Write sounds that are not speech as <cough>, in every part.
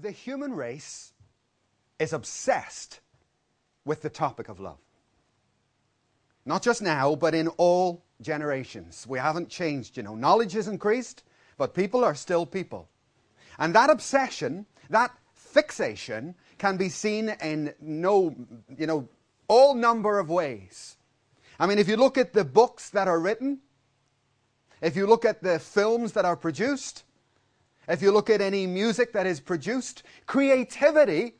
The human race is obsessed with the topic of love. Not just now, but in all generations. We haven't changed, you know. Knowledge has increased, but people are still people. And that obsession, that fixation, can be seen in no, you know, all number of ways. I mean, if you look at the books that are written, if you look at the films that are produced, if you look at any music that is produced, creativity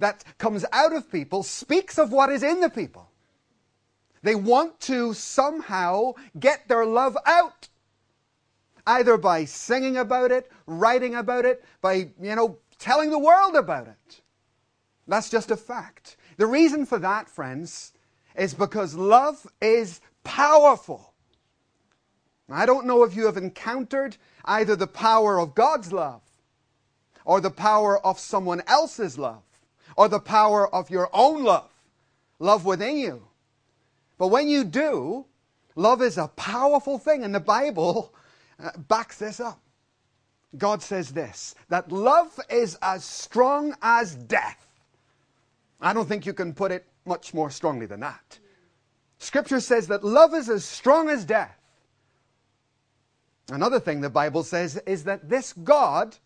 that comes out of people speaks of what is in the people. They want to somehow get their love out, either by singing about it, writing about it, by, you know, telling the world about it. That's just a fact. The reason for that, friends, is because love is powerful. I don't know if you have encountered either the power of God's love, or the power of someone else's love, or the power of your own love, love within you. But when you do, love is a powerful thing, and the Bible uh, backs this up. God says this that love is as strong as death. I don't think you can put it much more strongly than that. Scripture says that love is as strong as death. Another thing the Bible says is that this God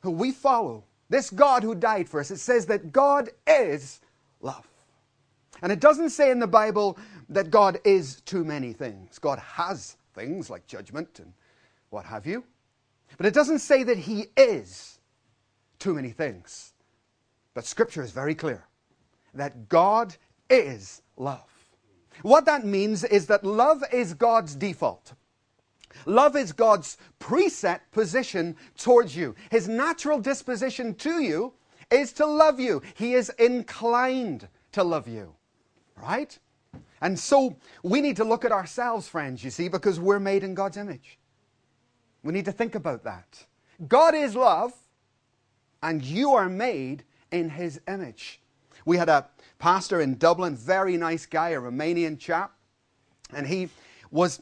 who we follow, this God who died for us, it says that God is love. And it doesn't say in the Bible that God is too many things. God has things like judgment and what have you. But it doesn't say that He is too many things. But Scripture is very clear that God is love. What that means is that love is God's default. Love is God's preset position towards you. His natural disposition to you is to love you. He is inclined to love you. Right? And so we need to look at ourselves, friends, you see, because we're made in God's image. We need to think about that. God is love, and you are made in His image. We had a pastor in Dublin, very nice guy, a Romanian chap, and he was,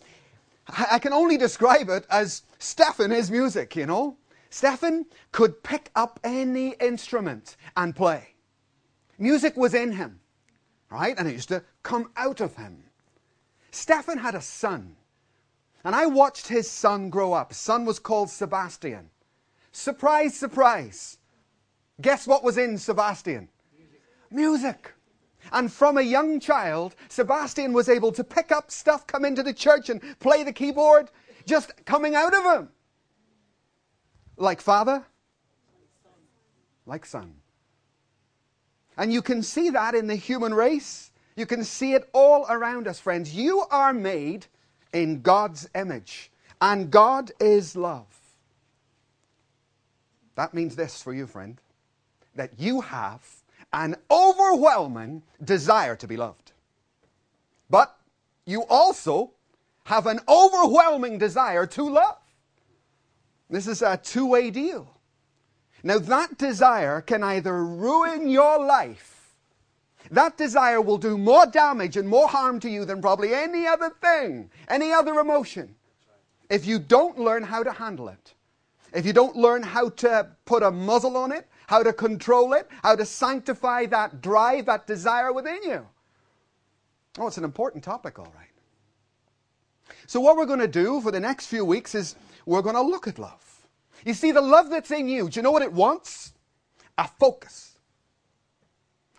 I can only describe it as Stefan, his music, you know. Stefan could pick up any instrument and play. Music was in him, right? And it used to come out of him. Stefan had a son, and I watched his son grow up. Son was called Sebastian. Surprise, surprise. Guess what was in Sebastian? Music. And from a young child, Sebastian was able to pick up stuff, come into the church, and play the keyboard just coming out of him. Like father, like son. And you can see that in the human race. You can see it all around us, friends. You are made in God's image, and God is love. That means this for you, friend that you have an overwhelming desire to be loved. But you also have an overwhelming desire to love. This is a two way deal. Now, that desire can either ruin your life, that desire will do more damage and more harm to you than probably any other thing, any other emotion, if you don't learn how to handle it. If you don't learn how to put a muzzle on it, how to control it, how to sanctify that drive, that desire within you. Oh, it's an important topic, all right. So, what we're going to do for the next few weeks is we're going to look at love. You see, the love that's in you, do you know what it wants? A focus.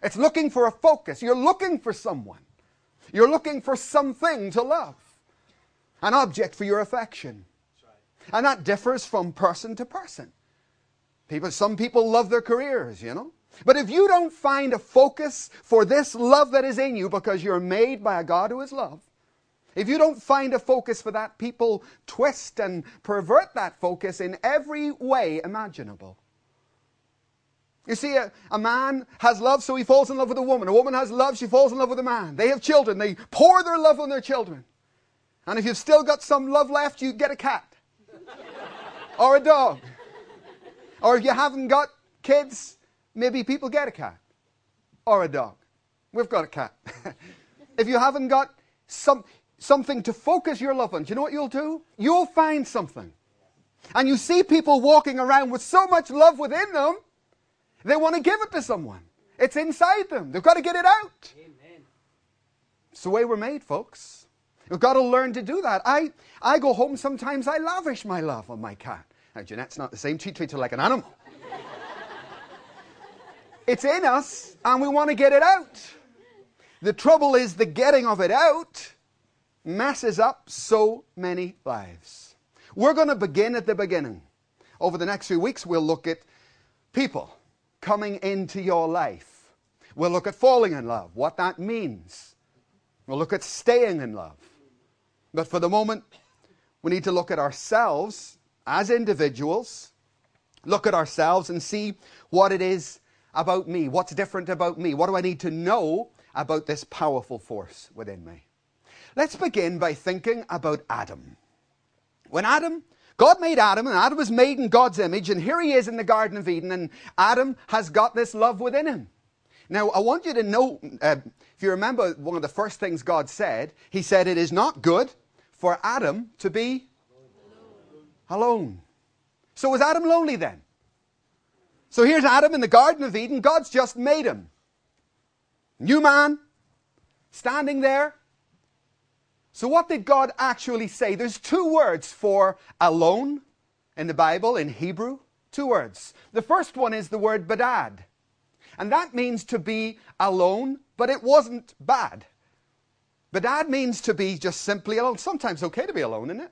It's looking for a focus. You're looking for someone. You're looking for something to love, an object for your affection. And that differs from person to person. People, some people love their careers, you know. But if you don't find a focus for this love that is in you because you're made by a God who is love, if you don't find a focus for that, people twist and pervert that focus in every way imaginable. You see, a, a, man has love, so he falls in love with a woman. A woman has love, she falls in love with a man. They have children, they pour their love on their children. And if you've still got some love left, you get a cat <laughs> or a dog. Or if you haven't got kids, maybe people get a cat or a dog. We've got a cat. <laughs> if you haven't got some, something to focus your love on, do you know what you'll do? You'll find something. And you see people walking around with so much love within them, they want to give it to someone. It's inside them. They've got to get it out. Amen. It's the way we're made, folks. We've got to learn to do that. I, I go home sometimes, I lavish my love on my cat. Now, Jeanette's not the same. She treats her like an animal. it's in us, and we want to get it out. The trouble is, the getting of it out messes up so many lives. We're going to begin at the beginning. Over the next few weeks, we'll look at people coming into your life. We'll look at falling in love, what that means. We'll look at staying in love. But for the moment, we need to look at ourselves as individuals, look at ourselves and see what it is about me, what's different about me, what do I need to know about this powerful force within me. Let's begin by thinking about Adam. When Adam, God made Adam, and Adam was made in God's image, and here he is in the Garden of Eden, and Adam has got this love within him. Now, I want you to know, uh, if you remember one of the first things God said, He said, It is not good for Adam to be alone. So was Adam lonely then? So here's Adam in the Garden of Eden. God's just made him. New man, standing there, so, what did God actually say? There's two words for alone in the Bible, in Hebrew. Two words. The first one is the word badad. And that means to be alone, but it wasn't bad. Badad means to be just simply alone. Sometimes okay to be alone, isn't it?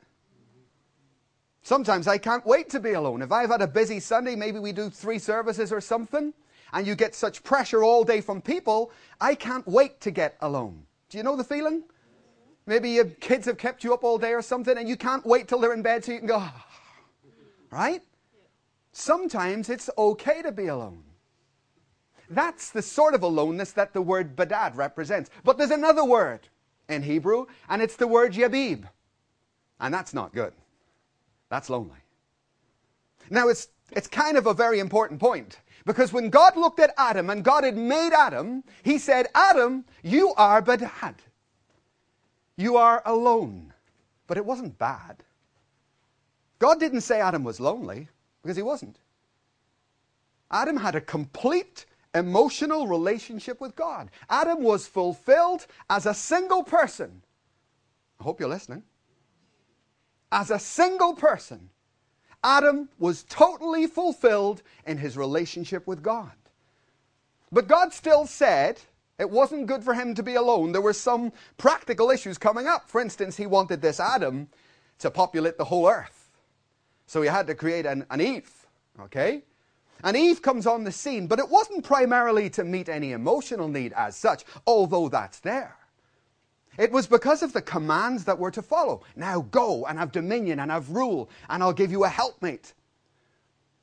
Sometimes I can't wait to be alone. If I've had a busy Sunday, maybe we do three services or something, and you get such pressure all day from people, I can't wait to get alone. Do you know the feeling? Maybe your kids have kept you up all day or something and you can't wait till they're in bed so you can go, <sighs> right? Sometimes it's okay to be alone. That's the sort of aloneness that the word badad represents. But there's another word in Hebrew, and it's the word yabib. And that's not good. That's lonely. Now, it's, it's kind of a very important point because when God looked at Adam and God had made Adam, he said, Adam, you are badad. You are alone. But it wasn't bad. God didn't say Adam was lonely, because he wasn't. Adam had a complete emotional relationship with God. Adam was fulfilled as a single person. I hope you're listening. As a single person, Adam was totally fulfilled in his relationship with God. But God still said, it wasn't good for him to be alone. There were some practical issues coming up. For instance, he wanted this Adam to populate the whole earth. So he had to create an, an Eve, okay? And Eve comes on the scene, but it wasn't primarily to meet any emotional need as such, although that's there. It was because of the commands that were to follow. Now go and have dominion and have rule, and I'll give you a helpmate.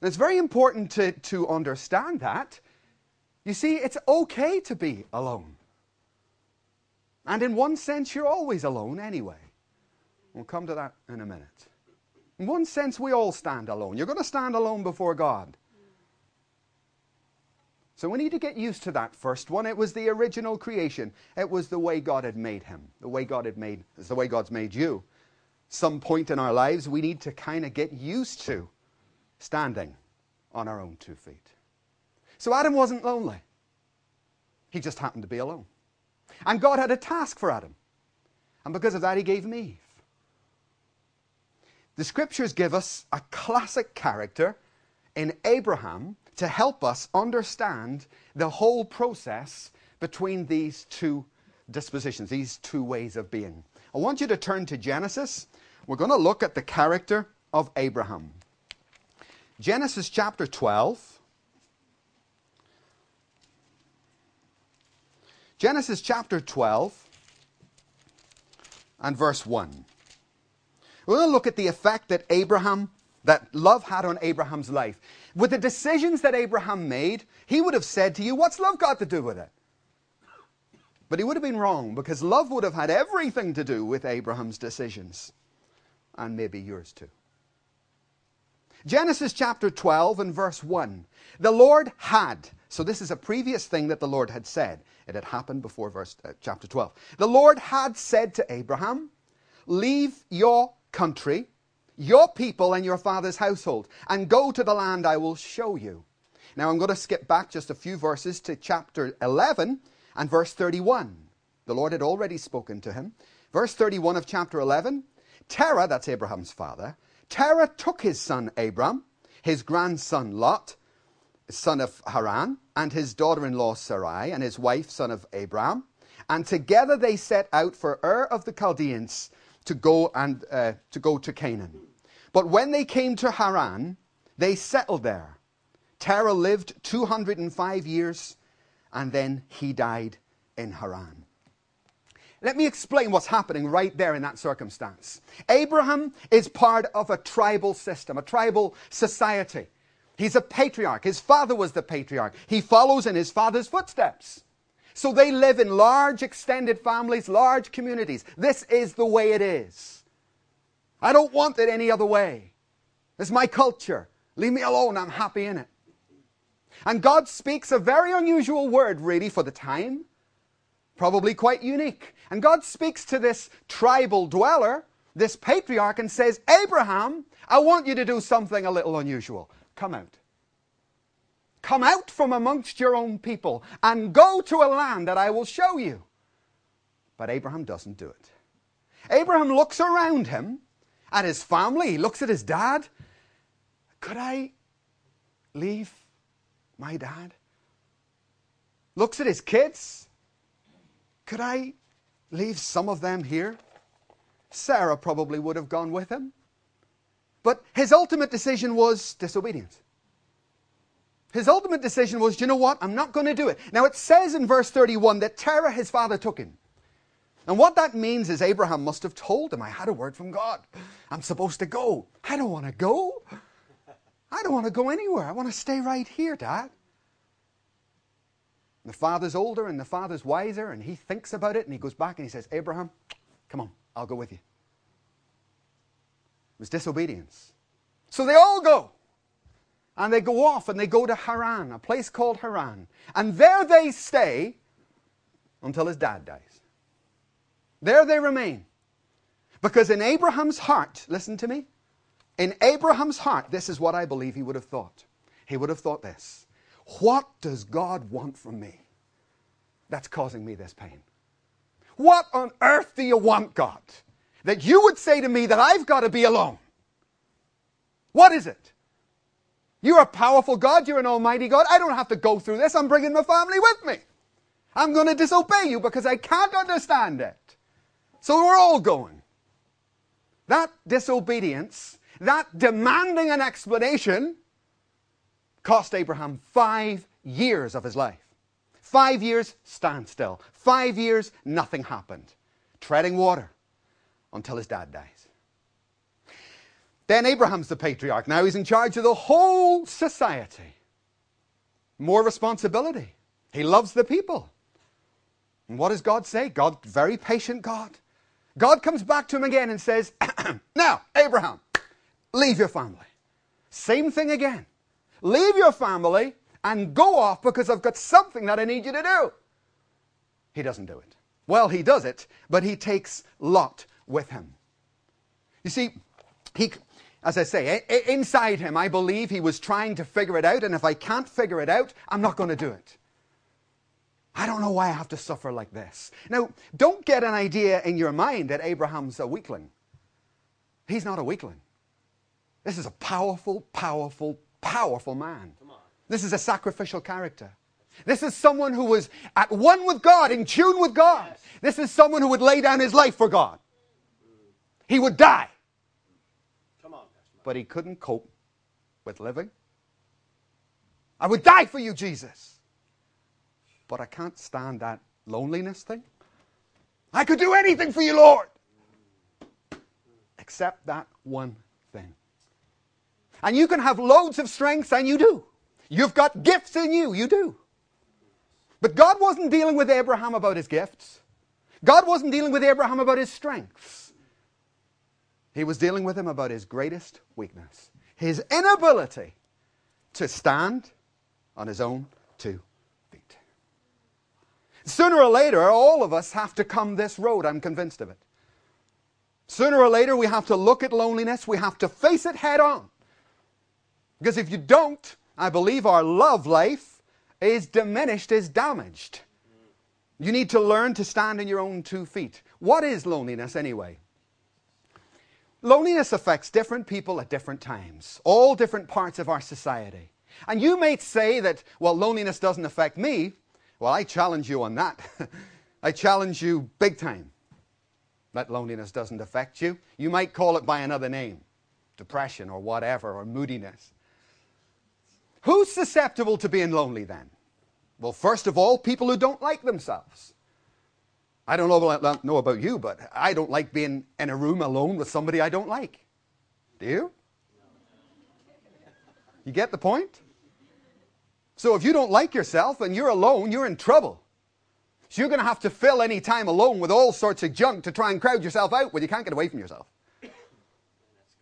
And it's very important to, to understand that you see, it's okay to be alone. And in one sense, you're always alone anyway. We'll come to that in a minute. In one sense, we all stand alone. You're going to stand alone before God. So we need to get used to that first one. It was the original creation. It was the way God had made him. The way God had made, it's the way God's made you. Some point in our lives, we need to kind of get used to standing on our own two feet. So Adam wasn't lonely. He just happened to be alone. And God had a task for Adam. And because of that, he gave him Eve. The scriptures give us a classic character in Abraham to help us understand the whole process between these two dispositions, these two ways of being. I want you to turn to Genesis. We're going to look at the character of Abraham. Genesis chapter 12. Genesis chapter 12 and verse 1. We're going to look at the effect that Abraham, that love had on Abraham's life. With the decisions that Abraham made, he would have said to you, What's love got to do with it? But he would have been wrong because love would have had everything to do with Abraham's decisions. And maybe yours too. Genesis chapter 12 and verse 1. The Lord had, so this is a previous thing that the Lord had said. It had happened before verse uh, chapter 12. The Lord had said to Abraham, "Leave your country, your people and your father's household, and go to the land I will show you. Now I'm going to skip back just a few verses to chapter 11 and verse 31. The Lord had already spoken to him. Verse 31 of chapter 11 Terah, that's Abraham's father, Terah took his son Abram, his grandson Lot, son of Haran, and his daughter in law Sarai, and his wife, son of Abram, and together they set out for Ur of the Chaldeans to go, and, uh, to, go to Canaan. But when they came to Haran, they settled there. Terah lived 205 years, and then he died in Haran. Let me explain what's happening right there in that circumstance. Abraham is part of a tribal system, a tribal society. He's a patriarch. His father was the patriarch. He follows in his father's footsteps. So they live in large extended families, large communities. This is the way it is. I don't want it any other way. It's my culture. Leave me alone. I'm happy in it. And God speaks a very unusual word, really, for the time probably quite unique. And God speaks to this tribal dweller, this patriarch, and says, Abraham, I want you to do something a little unusual. Come out. Come out from amongst your own people and go to a land that I will show you. But Abraham doesn't do it. Abraham looks around him at his family. He looks at his dad. Could I leave my dad? Looks at his kids. Could I leave some of them here? Sarah probably would have gone with him. But his ultimate decision was disobedience. His ultimate decision was, you know what? I'm not going to do it. Now it says in verse 31 that Terah, his father, took him. And what that means is Abraham must have told him, I had a word from God. I'm supposed to go. I don't want to go. I don't want to go anywhere. I want to stay right here, Dad. The father's older and the father's wiser, and he thinks about it and he goes back and he says, Abraham, come on, I'll go with you. It was disobedience. So they all go. And they go off and they go to Haran, a place called Haran. And there they stay until his dad dies. There they remain. Because in Abraham's heart, listen to me, in Abraham's heart, this is what I believe he would have thought. He would have thought this what does God want from me that's causing me this pain? What on earth do you want, God? That you would say to me that I've got to be alone. What is it? You're a powerful God. You're an almighty God. I don't have to go through this. I'm bringing my family with me. I'm going to disobey you because I can't understand it. So we're all going. That disobedience, that demanding an explanation, cost Abraham five years of his life. Five years, standstill. Five years, nothing happened. Treading water until his dad dies. Then Abraham's the patriarch. Now he's in charge of the whole society. More responsibility. He loves the people. And what does God say? God, very patient God. God comes back to him again and says, <clears throat> Now, Abraham, leave your family. Same thing again. Leave your family and go off because I've got something that I need you to do. He doesn't do it. Well, he does it, but he takes Lot with him. You see, he, as I say, inside him, I believe he was trying to figure it out, and if I can't figure it out, I'm not going to do it. I don't know why I have to suffer like this. Now, don't get an idea in your mind that Abraham's a weakling. He's not a weakling. This is a powerful, powerful, powerful man. This is a sacrificial character. This is someone who was at one with God, in tune with God. Yes. This is someone who would lay down his life for God. He would die. Come on, but he couldn't cope with living. I would die for you, Jesus. But I can't stand that loneliness thing. I could do anything for you, Lord. Except that one thing. And you can have loads of strengths, and you do. You've got gifts in you, you do. But God wasn't dealing with Abraham about his gifts. God wasn't dealing with Abraham about his strengths. He was dealing with him about his greatest weakness his inability to stand on his own two. Sooner or later, all of us have to come this road. I'm convinced of it. Sooner or later, we have to look at loneliness, we have to face it head on. Because if you don't, I believe our love life is diminished, is damaged. You need to learn to stand on your own two feet. What is loneliness anyway? Loneliness affects different people at different times, all different parts of our society. And you may say that, well, loneliness doesn't affect me. Well, I challenge you on that. <laughs> I challenge you big time that loneliness doesn't affect you. You might call it by another name depression or whatever, or moodiness. Who's susceptible to being lonely then? Well, first of all, people who don't like themselves. I don't know about, uh, about you, but I don't like being in a room alone with somebody I don't like. Do you? You get the point? So if you don't like yourself and you're alone, you're in trouble. So you're going to have to fill any time alone with all sorts of junk to try and crowd yourself out when you can't get away from yourself.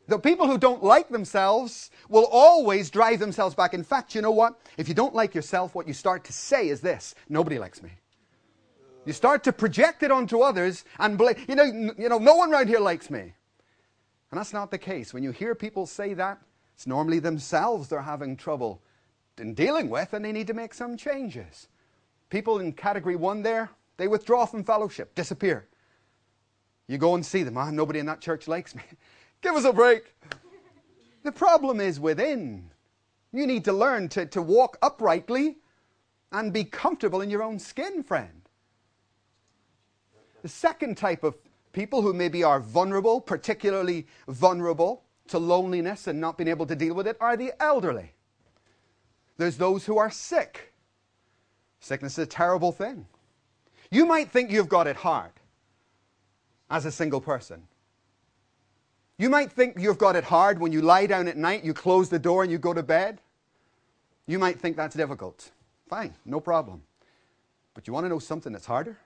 The people who don't like themselves will always drive themselves back. In fact, you know what? If you don't like yourself, what you start to say is this nobody likes me. You start to project it onto others and blame, you know, you know, no one around here likes me. And that's not the case. When you hear people say that, it's normally themselves they're having trouble in dealing with and they need to make some changes. People in category one there, they withdraw from fellowship, disappear. You go and see them. Ah, nobody in that church likes me. <laughs> Give us a break. The problem is within. You need to learn to, to walk uprightly and be comfortable in your own skin, friend. The second type of people who maybe are vulnerable, particularly vulnerable to loneliness and not being able to deal with it, are the elderly. There's those who are sick. Sickness is a terrible thing. You might think you've got it hard as a single person. You might think you've got it hard when you lie down at night, you close the door, and you go to bed. You might think that's difficult. Fine, no problem. But you want to know something that's harder?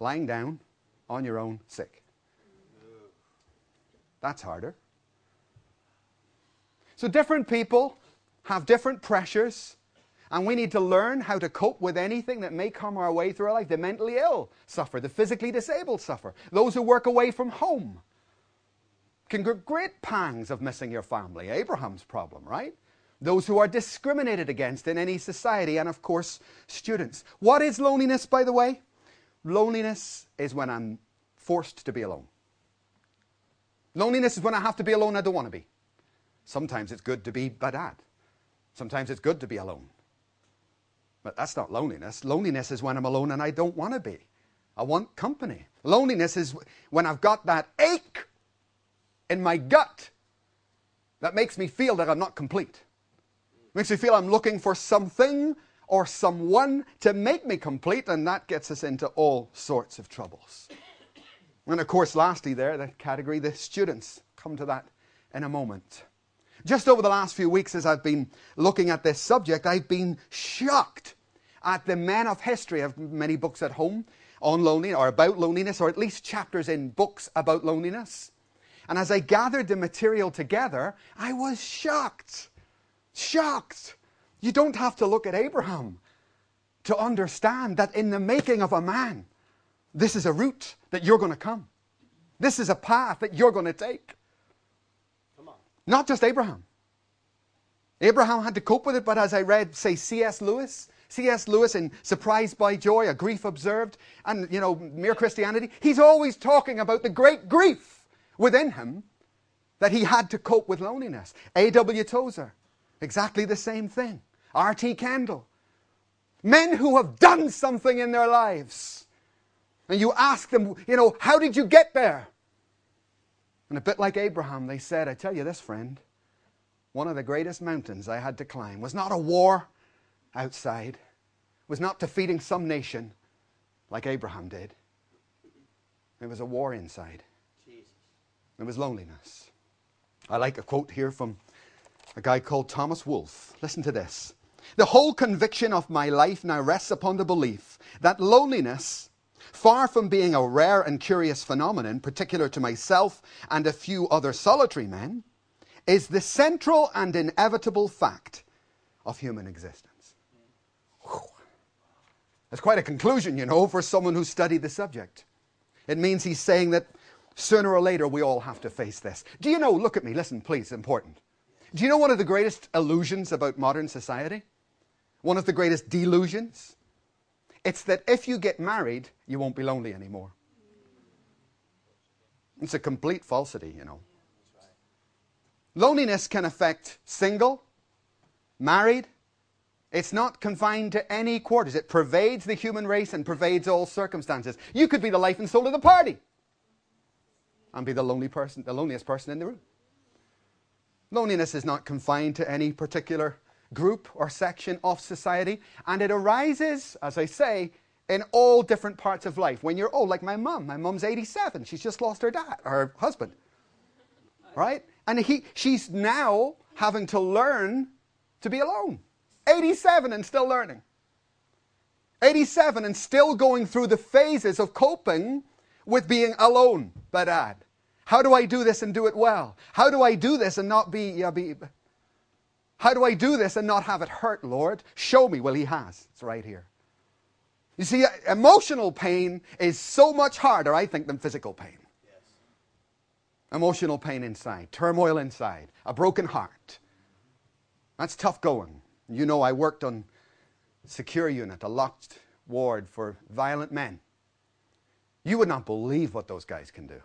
Lying down on your own sick. That's harder. So, different people have different pressures, and we need to learn how to cope with anything that may come our way through our life. The mentally ill suffer, the physically disabled suffer, those who work away from home can get great pangs of missing your family. Abraham's problem, right? Those who are discriminated against in any society, and of course, students. What is loneliness, by the way? Loneliness is when I'm forced to be alone. Loneliness is when I have to be alone I don't want to be. Sometimes it's good to be badad. Sometimes it's good to be alone. But that's not loneliness. Loneliness is when I'm alone and I don't want to be. I want company. Loneliness is when I've got that ache in my gut that makes me feel that I'm not complete. Makes me feel I'm looking for something or someone to make me complete, and that gets us into all sorts of troubles. And of course, lastly, there, the category, the students. Come to that in a moment. Just over the last few weeks, as I've been looking at this subject, I've been shocked at the men of history. I have many books at home on loneliness or about loneliness, or at least chapters in books about loneliness. And as I gathered the material together, I was shocked. Shocked. You don't have to look at Abraham to understand that in the making of a man, this is a route that you're going to come. This is a path that you're going to take. Not just Abraham. Abraham had to cope with it, but as I read, say, C.S. Lewis, C.S. Lewis in Surprised by Joy, A Grief Observed, and, you know, Mere Christianity, he's always talking about the great grief within him that he had to cope with loneliness. A.W. Tozer, exactly the same thing. R.T. Kendall, men who have done something in their lives. And you ask them, you know, how did you get there? And a bit like Abraham, they said, I tell you this, friend, one of the greatest mountains I had to climb was not a war outside, was not defeating some nation like Abraham did. It was a war inside. Jesus. It was loneliness. I like a quote here from a guy called Thomas Wolfe. Listen to this. The whole conviction of my life now rests upon the belief that loneliness, far from being a rare and curious phenomenon particular to myself and a few other solitary men, is the central and inevitable fact of human existence. Whew. That's quite a conclusion, you know, for someone who studied the subject. It means he's saying that Sooner or later, we all have to face this. Do you know, look at me, listen, please, important. Do you know one of the greatest illusions about modern society? One of the greatest delusions? It's that if you get married, you won't be lonely anymore. It's a complete falsity, you know. Loneliness can affect single, married. It's not confined to any quarters. It pervades the human race and pervades all circumstances. You could be the life and soul of the party and be the lonely person, the loneliest person in the room. Loneliness is not confined to any particular group or section of society, and it arises, as I say, in all different parts of life. When you're old, like my mum, my mum's 87, she's just lost her dad, her husband, right? And he, she's now having to learn to be alone. 87 and still learning. 87 and still going through the phases of coping with being alone by dad. How do I do this and do it well? How do I do this and not be, yeah, be how do I do this and not have it hurt, Lord? Show me. Well, He has. It's right here. You see, emotional pain is so much harder, I think, than physical pain. Yes. Emotional pain inside, turmoil inside, a broken heart. That's tough going. You know, I worked on secure unit, a locked ward for violent men. You would not believe what those guys can do.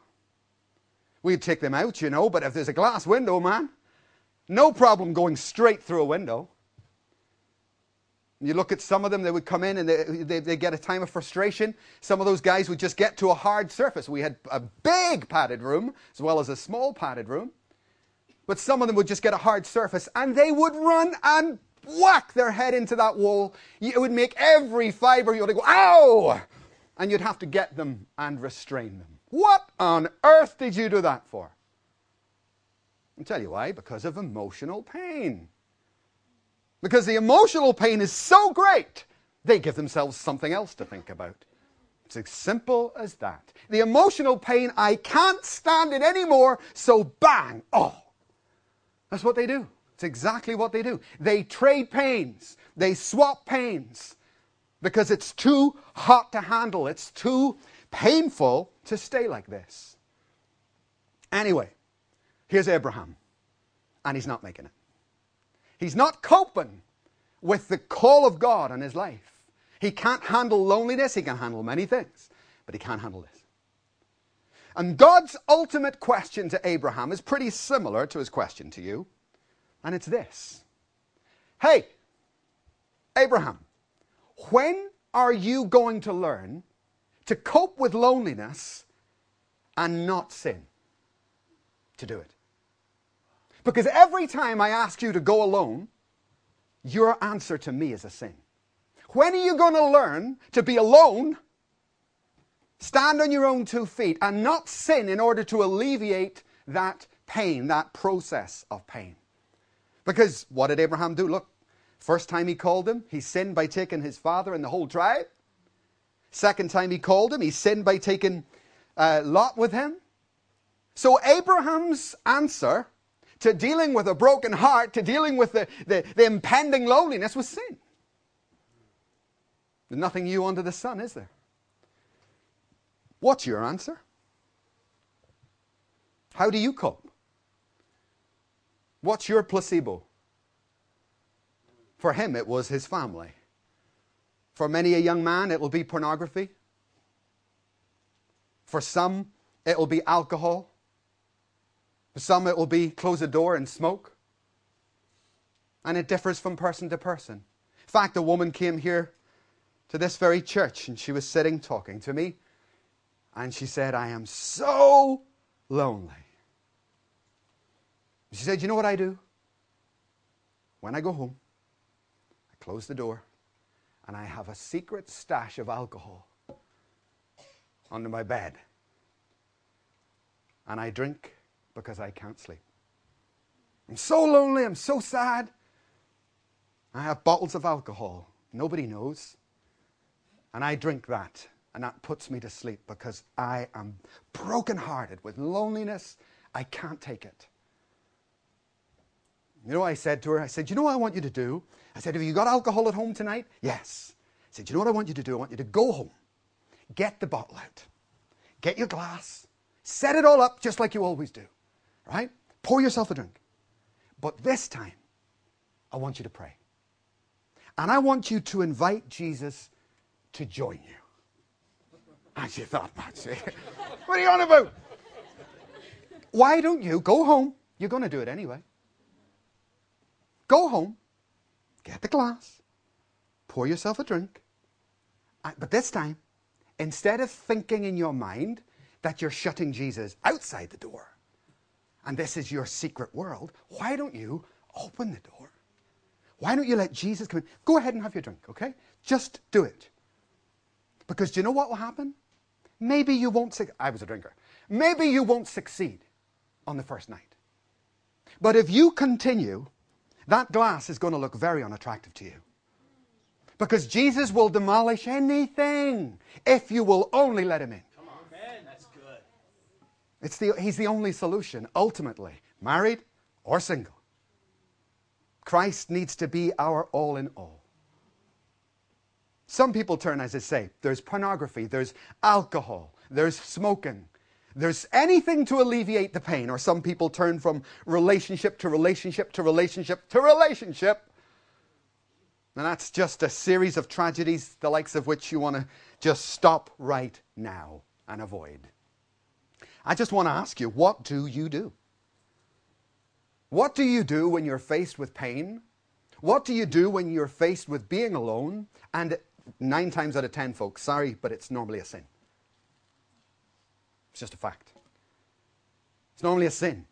We'd take them out, you know, but if there's a glass window, man, no problem going straight through a window. You look at some of them, they would come in and they, they, they, get a time of frustration. Some of those guys would just get to a hard surface. We had a big padded room as well as a small padded room. But some of them would just get a hard surface and they would run and whack their head into that wall. It would make every fiber, you would go, ow! And you'd have to get them and restrain them. What on earth did you do that for? I'll tell you why. Because of emotional pain. Because the emotional pain is so great, they give themselves something else to think about. It's as simple as that. The emotional pain, I can't stand it anymore, so bang, oh. That's what they do. It's exactly what they do. They trade pains, they swap pains because it's too hot to handle, it's too painful to stay like this. Anyway, Here's Abraham, and he's not making it. He's not coping with the call of God on his life. He can't handle loneliness, he can handle many things, but he can't handle this. And God's ultimate question to Abraham is pretty similar to his question to you, and it's this Hey, Abraham, when are you going to learn to cope with loneliness and not sin? To do it. Because every time I ask you to go alone, your answer to me is a sin. When are you going to learn to be alone, stand on your own two feet, and not sin in order to alleviate that pain, that process of pain? Because what did Abraham do? Look, first time he called him, he sinned by taking his father and the whole tribe. Second time he called him, he sinned by taking uh, Lot with him. So Abraham's answer to dealing with a broken heart, to dealing with the, the, the impending loneliness was sin. There's nothing new under the sun, is there? What's your answer? How do you cope? What's your placebo? For him, it was his family. For many a young man, it will be pornography. For some, it will be alcohol. For some, it will be close the door and smoke. And it differs from person to person. In fact, a woman came here to this very church and she was sitting talking to me. And she said, I am so lonely. She said, You know what I do? When I go home, I close the door and I have a secret stash of alcohol under my bed. And I drink because I can't sleep. I'm so lonely, I'm so sad. I have bottles of alcohol. Nobody knows. And I drink that, and that puts me to sleep because I am brokenhearted with loneliness. I can't take it. You know what I said to her? I said, You know what I want you to do? I said, Have you got alcohol at home tonight? Yes. I said, You know what I want you to do? I want you to go home, get the bottle out, get your glass, Set it all up just like you always do, right? Pour yourself a drink. But this time, I want you to pray. And I want you to invite Jesus to join you. As you thought, Patsy. <laughs> what are you on about? Why don't you go home? You're going to do it anyway. Go home, get the glass, pour yourself a drink. Uh, but this time, instead of thinking in your mind that you're shutting Jesus outside the door, and this is your secret world, why don't you open the door? Why don't you let Jesus come in? Go ahead and have your drink, okay? Just do it. Because do you know what will happen? Maybe you won't. Su- I was a drinker. Maybe you won't succeed on the first night. But if you continue, that glass is going to look very unattractive to you. Because Jesus will demolish anything if you will only let him in. Come on, man. That's good. It's the, he's the only solution, ultimately, married or single. Christ needs to be our all in all. Some people turn, as I say, there's pornography, there's alcohol, there's smoking, there's anything to alleviate the pain. Or some people turn from relationship to relationship to relationship to relationship. And that's just a series of tragedies, the likes of which you want to just stop right now and avoid. I just want to ask you, what do you do? What do you do when you're faced with pain? What do you do when you're faced with being alone? And nine times out of ten, folks, sorry, but it's normally a sin. It's just a fact. It's normally a sin.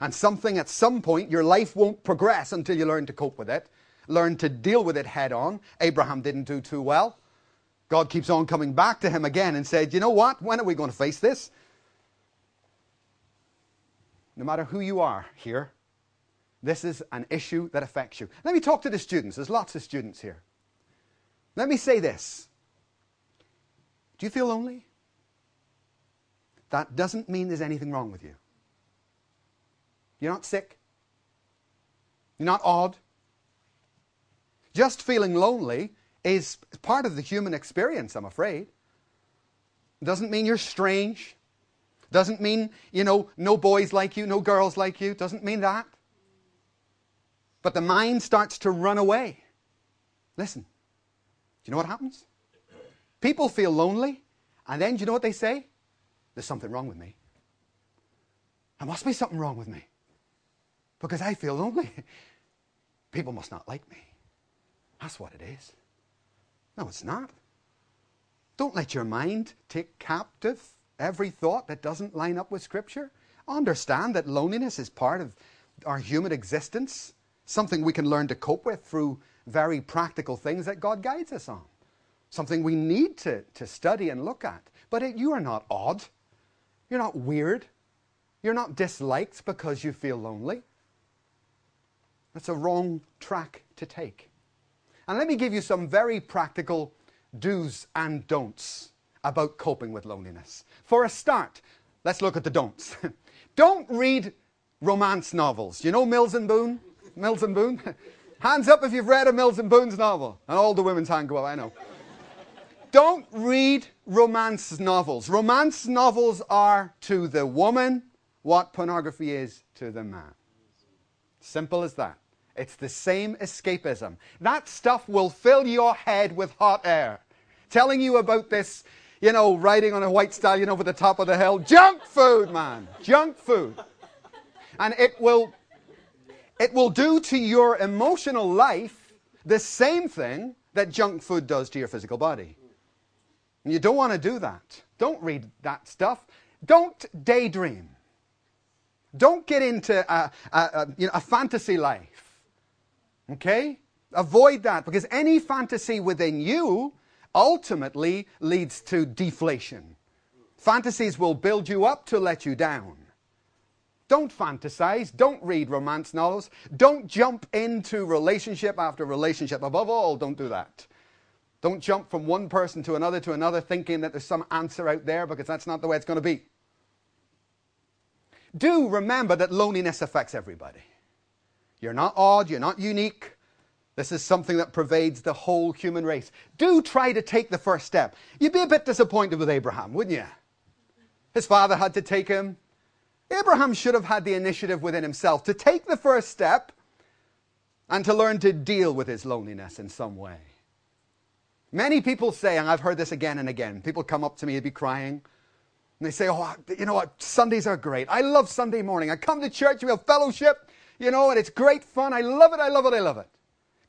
And something at some point, your life won't progress until you learn to cope with it, learn to deal with it head on. Abraham didn't do too well. God keeps on coming back to him again and said, You know what? When are we going to face this? No matter who you are here, this is an issue that affects you. Let me talk to the students. There's lots of students here. Let me say this Do you feel lonely? That doesn't mean there's anything wrong with you. You're not sick. You're not odd. Just feeling lonely is part of the human experience, I'm afraid. Doesn't mean you're strange. Doesn't mean, you know, no boys like you, no girls like you. Doesn't mean that. But the mind starts to run away. Listen, do you know what happens? People feel lonely, and then do you know what they say? There's something wrong with me. There must be something wrong with me. Because I feel lonely. <laughs> People must not like me. That's what it is. No, it's not. Don't let your mind take captive every thought that doesn't line up with Scripture. Understand that loneliness is part of our human existence, something we can learn to cope with through very practical things that God guides us on, something we need to, to study and look at. But it, you are not odd. You're not weird. You're not disliked because you feel lonely. That's a wrong track to take. And let me give you some very practical do's and don'ts about coping with loneliness. For a start, let's look at the don'ts. <laughs> Don't read romance novels. You know Mills and Boon? Mills and Boon? <laughs> Hands up if you've read a Mills and Boon's novel. And all the women's hand go up, I know. <laughs> Don't read romance novels. Romance novels are to the woman what pornography is to the man. Simple as that. It's the same escapism. That stuff will fill your head with hot air, telling you about this, you know, riding on a white stallion over the top of the hill. Junk food, man. Junk food. And it will it will do to your emotional life the same thing that junk food does to your physical body. And you don't want to do that. Don't read that stuff. Don't daydream. Don't get into a, a, a, you know, a fantasy life. Okay? Avoid that because any fantasy within you ultimately leads to deflation. Fantasies will build you up to let you down. Don't fantasize. Don't read romance novels. Don't jump into relationship after relationship. Above all, don't do that. Don't jump from one person to another to another thinking that there's some answer out there because that's not the way it's going to be. Do remember that loneliness affects everybody. You're not odd, you're not unique. This is something that pervades the whole human race. Do try to take the first step. You'd be a bit disappointed with Abraham, wouldn't you? His father had to take him. Abraham should have had the initiative within himself to take the first step and to learn to deal with his loneliness in some way. Many people say, and I've heard this again and again, people come up to me, they'd be crying, and they say, Oh, you know what? Sundays are great. I love Sunday morning. I come to church, we have fellowship, you know, and it's great fun. I love it, I love it, I love it.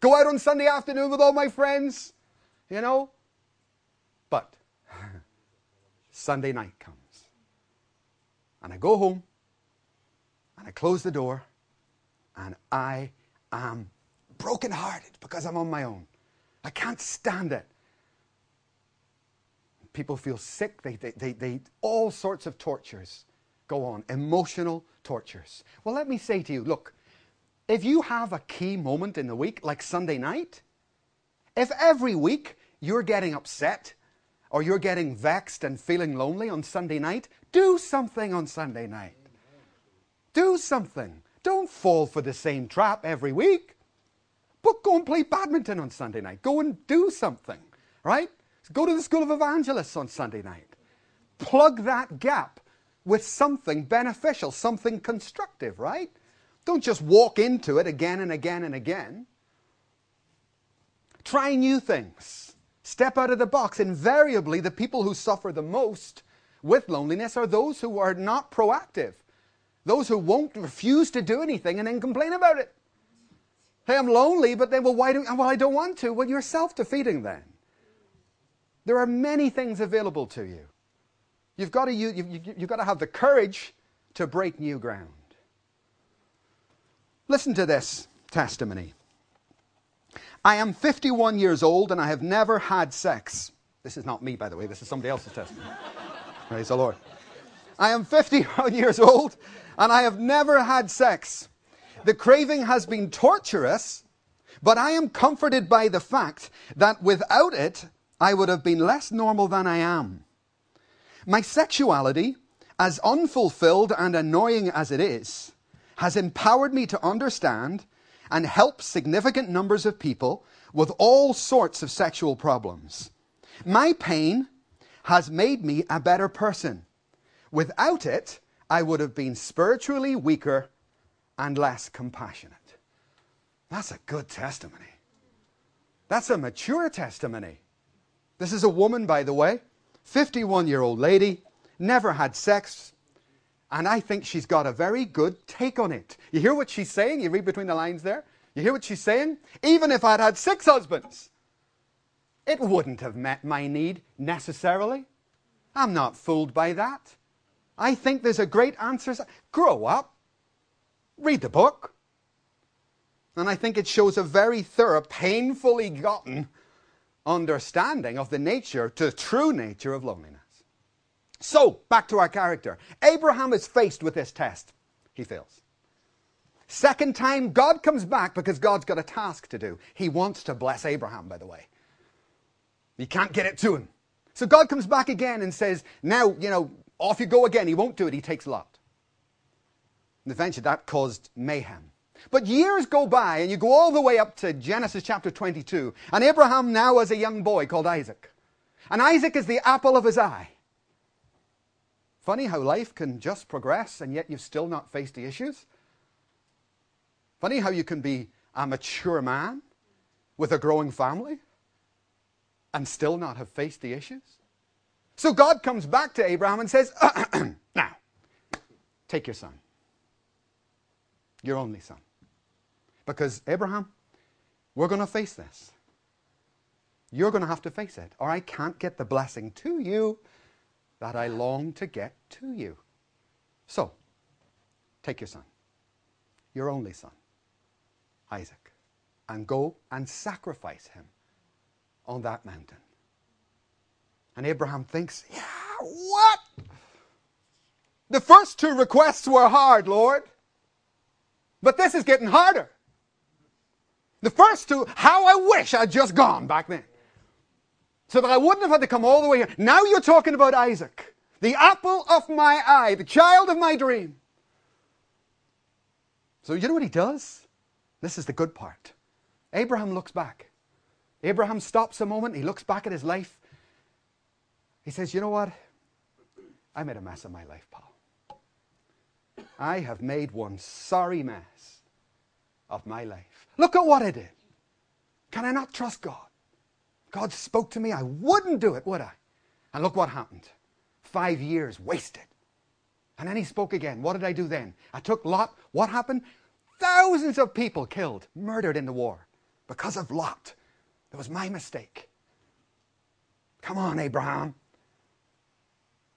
Go out on Sunday afternoon with all my friends, you know. But <laughs> Sunday night comes. And I go home and I close the door and I am brokenhearted because I'm on my own. I can't stand it. People feel sick. They, they, they, they, all sorts of tortures go on, emotional tortures. Well, let me say to you look, if you have a key moment in the week, like Sunday night, if every week you're getting upset or you're getting vexed and feeling lonely on Sunday night, do something on Sunday night. Do something. Don't fall for the same trap every week. But go and play badminton on Sunday night. Go and do something, right? Go to the School of Evangelists on Sunday night. Plug that gap with something beneficial, something constructive, right? Don't just walk into it again and again and again. Try new things. Step out of the box. Invariably, the people who suffer the most with loneliness are those who are not proactive, those who won't refuse to do anything and then complain about it. Hey, I'm lonely, but then, well, why do, well, I don't want to. Well, you're self defeating then. There are many things available to you. You've got to, you, you, you've got to have the courage to break new ground. Listen to this testimony. I am 51 years old and I have never had sex. This is not me, by the way, this is somebody else's testimony. <laughs> Praise the Lord. I am 51 <laughs> years old and I have never had sex. The craving has been torturous, but I am comforted by the fact that without it, I would have been less normal than I am. My sexuality, as unfulfilled and annoying as it is, has empowered me to understand and help significant numbers of people with all sorts of sexual problems. My pain has made me a better person. Without it, I would have been spiritually weaker and less compassionate. That's a good testimony. That's a mature testimony. This is a woman, by the way, 51 year old lady, never had sex, and I think she's got a very good take on it. You hear what she's saying? You read between the lines there? You hear what she's saying? Even if I'd had six husbands, it wouldn't have met my need necessarily. I'm not fooled by that. I think there's a great answer. Grow up. Read the book. And I think it shows a very thorough, painfully gotten understanding of the nature, the true nature of loneliness. So, back to our character. Abraham is faced with this test. He fails. Second time, God comes back because God's got a task to do. He wants to bless Abraham, by the way. He can't get it to him. So God comes back again and says, Now, you know, off you go again. He won't do it. He takes Lot. And eventually that caused mayhem. But years go by, and you go all the way up to Genesis chapter 22. And Abraham now has a young boy called Isaac. And Isaac is the apple of his eye. Funny how life can just progress, and yet you've still not faced the issues. Funny how you can be a mature man with a growing family and still not have faced the issues. So God comes back to Abraham and says, <clears throat> Now, take your son, your only son. Because, Abraham, we're going to face this. You're going to have to face it, or I can't get the blessing to you that I long to get to you. So, take your son, your only son, Isaac, and go and sacrifice him on that mountain. And Abraham thinks, yeah, what? The first two requests were hard, Lord. But this is getting harder. The first two, how I wish I'd just gone back then. So that I wouldn't have had to come all the way here. Now you're talking about Isaac, the apple of my eye, the child of my dream. So you know what he does? This is the good part. Abraham looks back. Abraham stops a moment, he looks back at his life. He says, You know what? I made a mess of my life, pal. I have made one sorry mess of my life. Look at what I did. Can I not trust God? God spoke to me. I wouldn't do it, would I? And look what happened. Five years wasted. And then he spoke again. What did I do then? I took Lot. What happened? Thousands of people killed, murdered in the war because of Lot. It was my mistake. Come on, Abraham.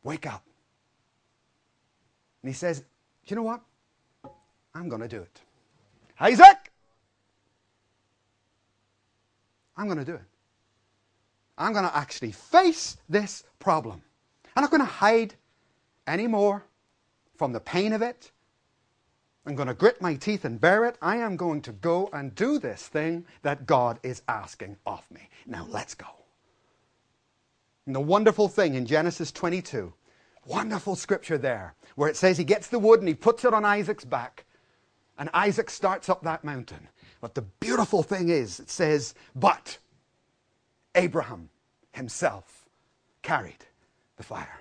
Wake up. And he says, You know what? I'm going to do it. Isaac! I'm going to do it. I'm going to actually face this problem. I'm not going to hide anymore from the pain of it. I'm going to grit my teeth and bear it. I am going to go and do this thing that God is asking of me. Now let's go. And the wonderful thing in Genesis 22, wonderful scripture there, where it says he gets the wood and he puts it on Isaac's back, and Isaac starts up that mountain. But the beautiful thing is, it says, but Abraham himself carried the fire.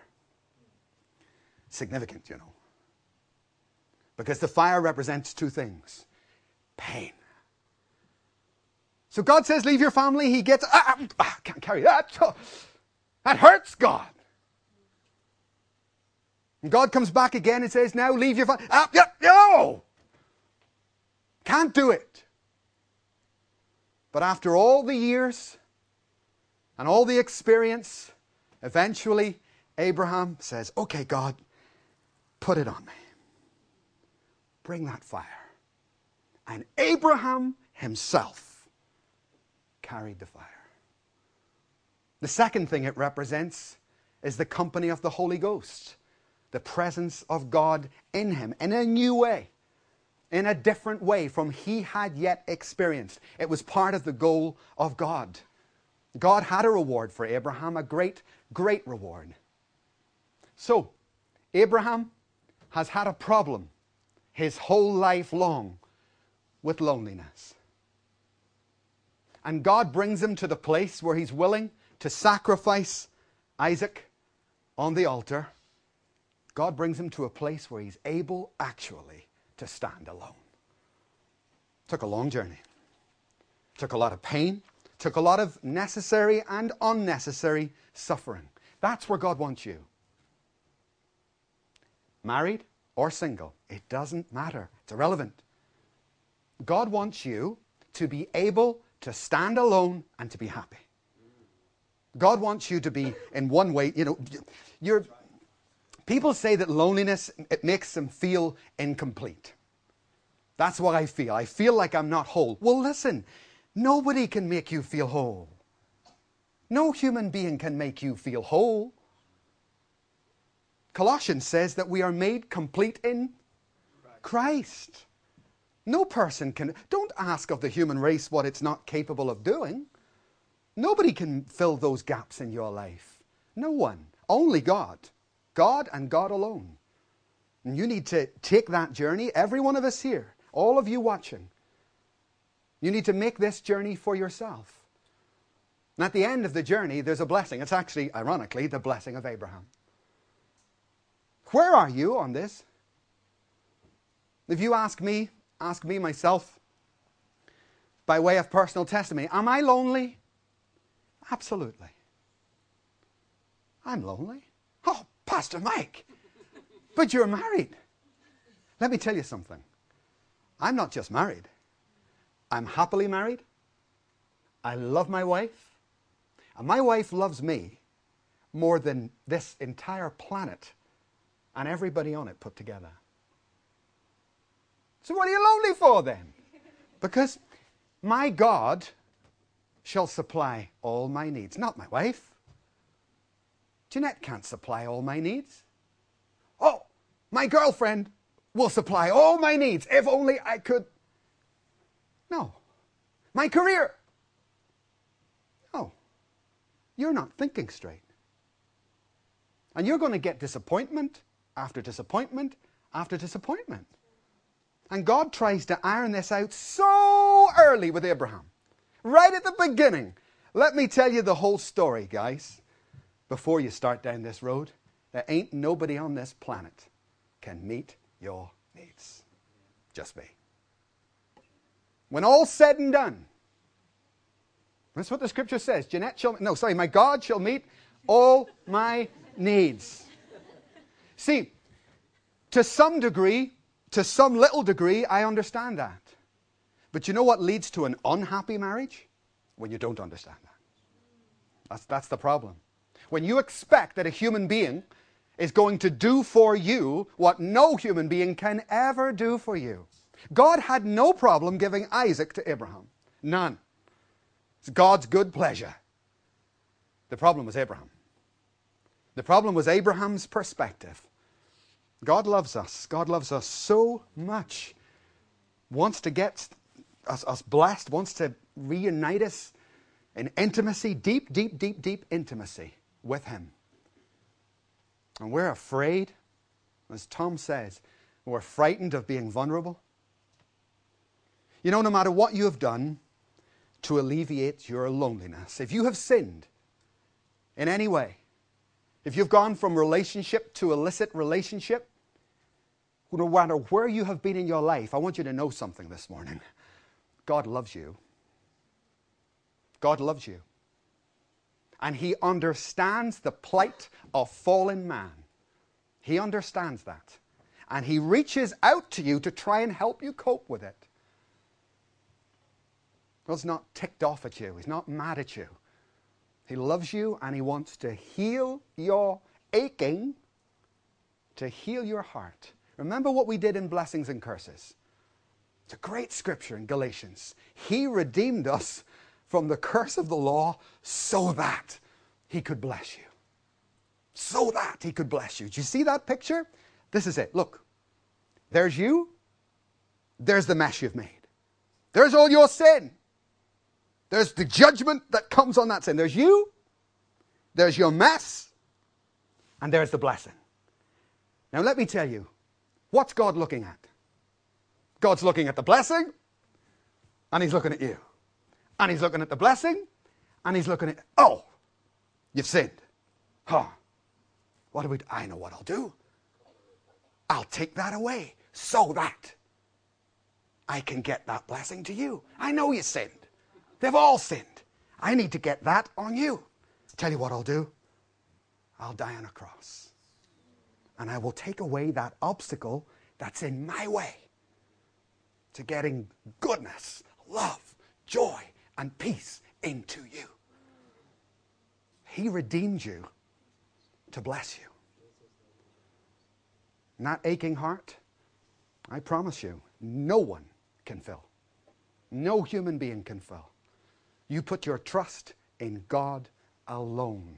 Significant, you know. Because the fire represents two things pain. So God says, Leave your family. He gets, ah, ah, ah can't carry that. That hurts God. And God comes back again and says, Now leave your family. Ah, yeah, no! Can't do it. But after all the years and all the experience, eventually Abraham says, Okay, God, put it on me. Bring that fire. And Abraham himself carried the fire. The second thing it represents is the company of the Holy Ghost, the presence of God in him in a new way in a different way from he had yet experienced. It was part of the goal of God. God had a reward for Abraham, a great, great reward. So, Abraham has had a problem his whole life long with loneliness. And God brings him to the place where he's willing to sacrifice Isaac on the altar. God brings him to a place where he's able actually to stand alone. Took a long journey. Took a lot of pain. Took a lot of necessary and unnecessary suffering. That's where God wants you. Married or single, it doesn't matter. It's irrelevant. God wants you to be able to stand alone and to be happy. God wants you to be in one way, you know, you're People say that loneliness it makes them feel incomplete. That's what I feel. I feel like I'm not whole. Well, listen, nobody can make you feel whole. No human being can make you feel whole. Colossians says that we are made complete in Christ. No person can. Don't ask of the human race what it's not capable of doing. Nobody can fill those gaps in your life. No one. Only God. God and God alone. And you need to take that journey, every one of us here, all of you watching. You need to make this journey for yourself. And at the end of the journey, there's a blessing. It's actually, ironically, the blessing of Abraham. Where are you on this? If you ask me, ask me myself, by way of personal testimony, am I lonely? Absolutely. I'm lonely. Oh, Pastor Mike, but you're married. Let me tell you something. I'm not just married, I'm happily married. I love my wife. And my wife loves me more than this entire planet and everybody on it put together. So, what are you lonely for then? <laughs> Because my God shall supply all my needs, not my wife. Jeanette can't supply all my needs. Oh, my girlfriend will supply all my needs if only I could. No. My career. No. You're not thinking straight. And you're going to get disappointment after disappointment after disappointment. And God tries to iron this out so early with Abraham. Right at the beginning. Let me tell you the whole story, guys before you start down this road. There ain't nobody on this planet can meet your needs. Just me. When all's said and done, that's what the scripture says. Jeanette shall, no, sorry, my God shall meet all my needs. See, to some degree, to some little degree, I understand that. But you know what leads to an unhappy marriage? When you don't understand that. That's, that's the problem. When you expect that a human being is going to do for you what no human being can ever do for you. God had no problem giving Isaac to Abraham. None. It's God's good pleasure. The problem was Abraham. The problem was Abraham's perspective. God loves us. God loves us so much. Wants to get us, us blessed, wants to reunite us in intimacy, deep, deep, deep, deep intimacy with Him. And we're afraid, as Tom says, we're frightened of being vulnerable. You know, no matter what you have done to alleviate your loneliness, if you have sinned in any way, if you've gone from relationship to illicit relationship, no matter where you have been in your life, I want you to know something this morning. God loves you. God loves you and he understands the plight of fallen man. He understands that. And he reaches out to you to try and help you cope with it. God's not ticked off at you, he's not mad at you. He loves you and he wants to heal your aching, to heal your heart. Remember what we did in Blessings and Curses. It's a great scripture in Galatians. He redeemed us from the curse of the law so that he could bless you. So that he could bless you. Do you see that picture? This is it. Look, there's you, there's the mess you've made. There's all your sin. There's the judgment that comes on that sin. There's you, there's your mess, and there's the blessing. Now, let me tell you, what's God looking at? God's looking at the blessing, and He's looking at you and he's looking at the blessing, and he's looking at, oh, you've sinned. Huh. What do we do? I know what I'll do. I'll take that away so that I can get that blessing to you. I know you sinned. They've all sinned. I need to get that on you. Tell you what I'll do. I'll die on a cross. And I will take away that obstacle that's in my way to getting goodness, love, joy, and peace into you. He redeemed you to bless you. And that aching heart, I promise you, no one can fill. No human being can fill. You put your trust in God alone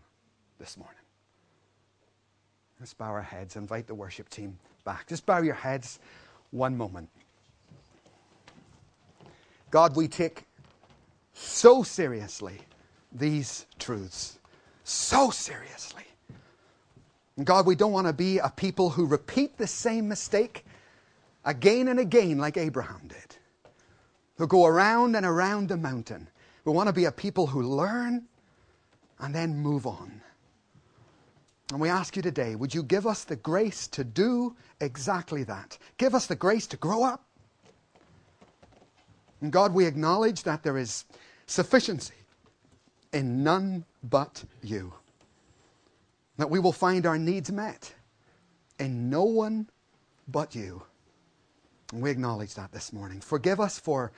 this morning. Let's bow our heads. Invite the worship team back. Just bow your heads one moment. God, we take so seriously these truths. So seriously. God, we don't want to be a people who repeat the same mistake again and again like Abraham did, who go around and around the mountain. We want to be a people who learn and then move on. And we ask you today, would you give us the grace to do exactly that? Give us the grace to grow up. And God, we acknowledge that there is sufficiency in none but you. That we will find our needs met in no one but you. And we acknowledge that this morning. Forgive us for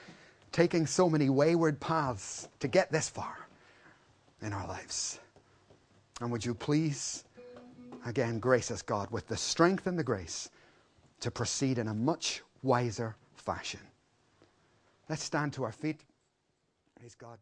taking so many wayward paths to get this far in our lives. And would you please, again, grace us, God, with the strength and the grace to proceed in a much wiser fashion. Let's stand to our feet. Praise God.